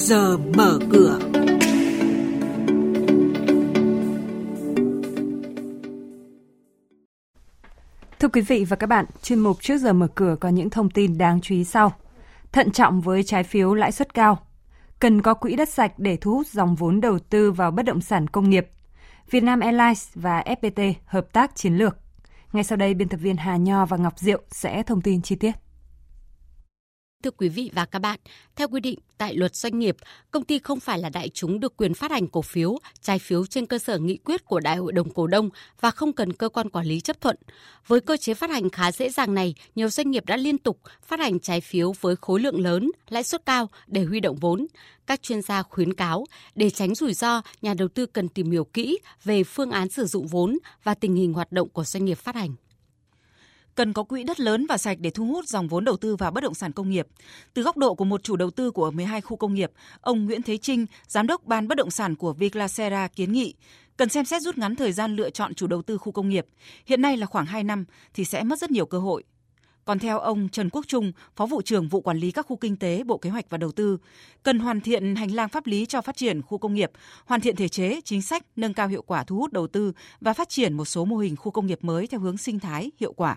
giờ mở cửa. Thưa quý vị và các bạn, chuyên mục trước giờ mở cửa có những thông tin đáng chú ý sau. Thận trọng với trái phiếu lãi suất cao. Cần có quỹ đất sạch để thu hút dòng vốn đầu tư vào bất động sản công nghiệp. Vietnam Airlines và FPT hợp tác chiến lược. Ngay sau đây, biên tập viên Hà Nho và Ngọc Diệu sẽ thông tin chi tiết. Thưa quý vị và các bạn, theo quy định tại luật doanh nghiệp, công ty không phải là đại chúng được quyền phát hành cổ phiếu, trái phiếu trên cơ sở nghị quyết của Đại hội đồng cổ đông và không cần cơ quan quản lý chấp thuận. Với cơ chế phát hành khá dễ dàng này, nhiều doanh nghiệp đã liên tục phát hành trái phiếu với khối lượng lớn, lãi suất cao để huy động vốn. Các chuyên gia khuyến cáo để tránh rủi ro, nhà đầu tư cần tìm hiểu kỹ về phương án sử dụng vốn và tình hình hoạt động của doanh nghiệp phát hành cần có quỹ đất lớn và sạch để thu hút dòng vốn đầu tư vào bất động sản công nghiệp. Từ góc độ của một chủ đầu tư của 12 khu công nghiệp, ông Nguyễn Thế Trinh, giám đốc ban bất động sản của Viclacera kiến nghị cần xem xét rút ngắn thời gian lựa chọn chủ đầu tư khu công nghiệp. Hiện nay là khoảng 2 năm thì sẽ mất rất nhiều cơ hội. Còn theo ông Trần Quốc Trung, Phó vụ trưởng vụ quản lý các khu kinh tế, Bộ Kế hoạch và Đầu tư, cần hoàn thiện hành lang pháp lý cho phát triển khu công nghiệp, hoàn thiện thể chế, chính sách, nâng cao hiệu quả thu hút đầu tư và phát triển một số mô hình khu công nghiệp mới theo hướng sinh thái, hiệu quả.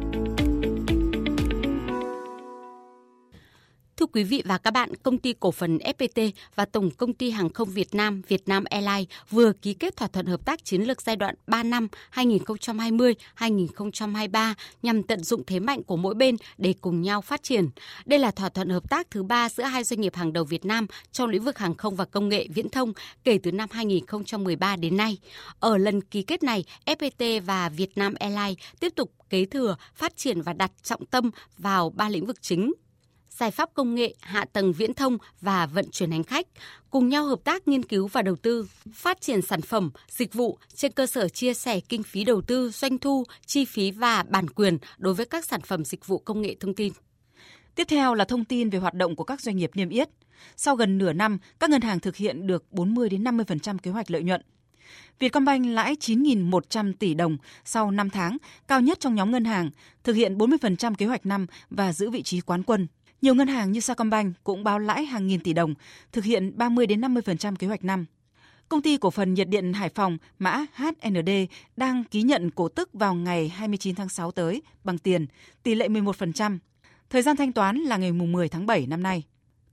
Quý vị và các bạn, công ty cổ phần FPT và Tổng công ty Hàng không Việt Nam Vietnam Airlines vừa ký kết thỏa thuận hợp tác chiến lược giai đoạn 3 năm 2020-2023 nhằm tận dụng thế mạnh của mỗi bên để cùng nhau phát triển. Đây là thỏa thuận hợp tác thứ ba giữa hai doanh nghiệp hàng đầu Việt Nam trong lĩnh vực hàng không và công nghệ viễn thông kể từ năm 2013 đến nay. Ở lần ký kết này, FPT và Vietnam Airlines tiếp tục kế thừa, phát triển và đặt trọng tâm vào ba lĩnh vực chính giải pháp công nghệ, hạ tầng viễn thông và vận chuyển hành khách, cùng nhau hợp tác nghiên cứu và đầu tư, phát triển sản phẩm, dịch vụ trên cơ sở chia sẻ kinh phí đầu tư, doanh thu, chi phí và bản quyền đối với các sản phẩm dịch vụ công nghệ thông tin. Tiếp theo là thông tin về hoạt động của các doanh nghiệp niêm yết. Sau gần nửa năm, các ngân hàng thực hiện được 40 đến 50% kế hoạch lợi nhuận. Vietcombank lãi 9.100 tỷ đồng sau 5 tháng, cao nhất trong nhóm ngân hàng, thực hiện 40% kế hoạch năm và giữ vị trí quán quân. Nhiều ngân hàng như Sacombank cũng báo lãi hàng nghìn tỷ đồng, thực hiện 30 đến 50% kế hoạch năm. Công ty cổ phần nhiệt điện Hải Phòng mã HND đang ký nhận cổ tức vào ngày 29 tháng 6 tới bằng tiền, tỷ lệ 11%. Thời gian thanh toán là ngày 10 tháng 7 năm nay.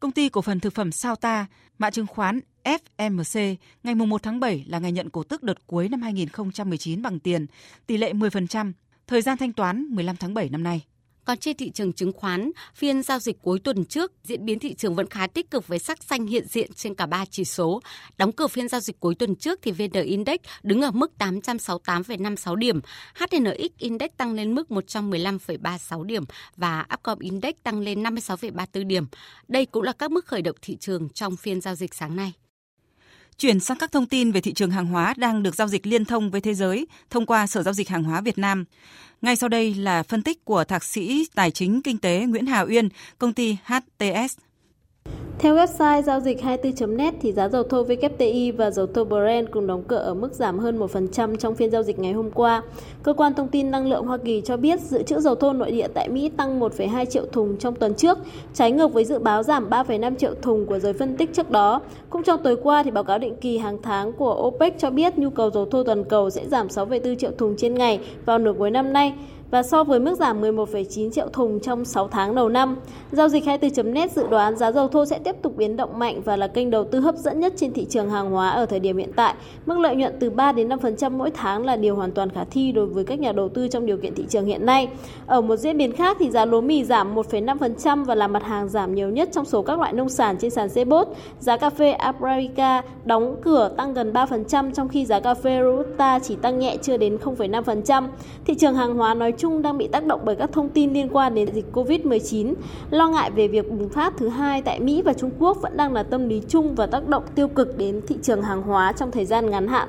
Công ty cổ phần thực phẩm Sao Ta, mã chứng khoán FMC, ngày 1 tháng 7 là ngày nhận cổ tức đợt cuối năm 2019 bằng tiền, tỷ lệ 10%, thời gian thanh toán 15 tháng 7 năm nay. Còn trên thị trường chứng khoán, phiên giao dịch cuối tuần trước, diễn biến thị trường vẫn khá tích cực với sắc xanh hiện diện trên cả ba chỉ số. Đóng cửa phiên giao dịch cuối tuần trước thì VN Index đứng ở mức 868,56 điểm, HNX Index tăng lên mức 115,36 điểm và Upcom Index tăng lên 56,34 điểm. Đây cũng là các mức khởi động thị trường trong phiên giao dịch sáng nay. Chuyển sang các thông tin về thị trường hàng hóa đang được giao dịch liên thông với thế giới thông qua Sở Giao dịch Hàng hóa Việt Nam. Ngay sau đây là phân tích của Thạc sĩ Tài chính Kinh tế Nguyễn Hà Uyên, công ty HTS. Theo website giao dịch 24.net thì giá dầu thô WTI và dầu thô Brent cùng đóng cửa ở mức giảm hơn 1% trong phiên giao dịch ngày hôm qua. Cơ quan thông tin năng lượng Hoa Kỳ cho biết dự trữ dầu thô nội địa tại Mỹ tăng 1,2 triệu thùng trong tuần trước, trái ngược với dự báo giảm 3,5 triệu thùng của giới phân tích trước đó. Cũng trong tối qua thì báo cáo định kỳ hàng tháng của OPEC cho biết nhu cầu dầu thô toàn cầu sẽ giảm 6,4 triệu thùng trên ngày vào nửa cuối năm nay và so với mức giảm 11,9 triệu thùng trong 6 tháng đầu năm. Giao dịch 24.net dự đoán giá dầu thô sẽ tiếp tục biến động mạnh và là kênh đầu tư hấp dẫn nhất trên thị trường hàng hóa ở thời điểm hiện tại. Mức lợi nhuận từ 3 đến 5% mỗi tháng là điều hoàn toàn khả thi đối với các nhà đầu tư trong điều kiện thị trường hiện nay. Ở một diễn biến khác thì giá lúa mì giảm 1,5% và là mặt hàng giảm nhiều nhất trong số các loại nông sản trên sàn Cbot. Giá cà phê Arabica đóng cửa tăng gần 3% trong khi giá cà phê Robusta chỉ tăng nhẹ chưa đến 0,5%. Thị trường hàng hóa nói chung đang bị tác động bởi các thông tin liên quan đến dịch Covid-19. Lo ngại về việc bùng phát thứ hai tại Mỹ và Trung Quốc vẫn đang là tâm lý chung và tác động tiêu cực đến thị trường hàng hóa trong thời gian ngắn hạn.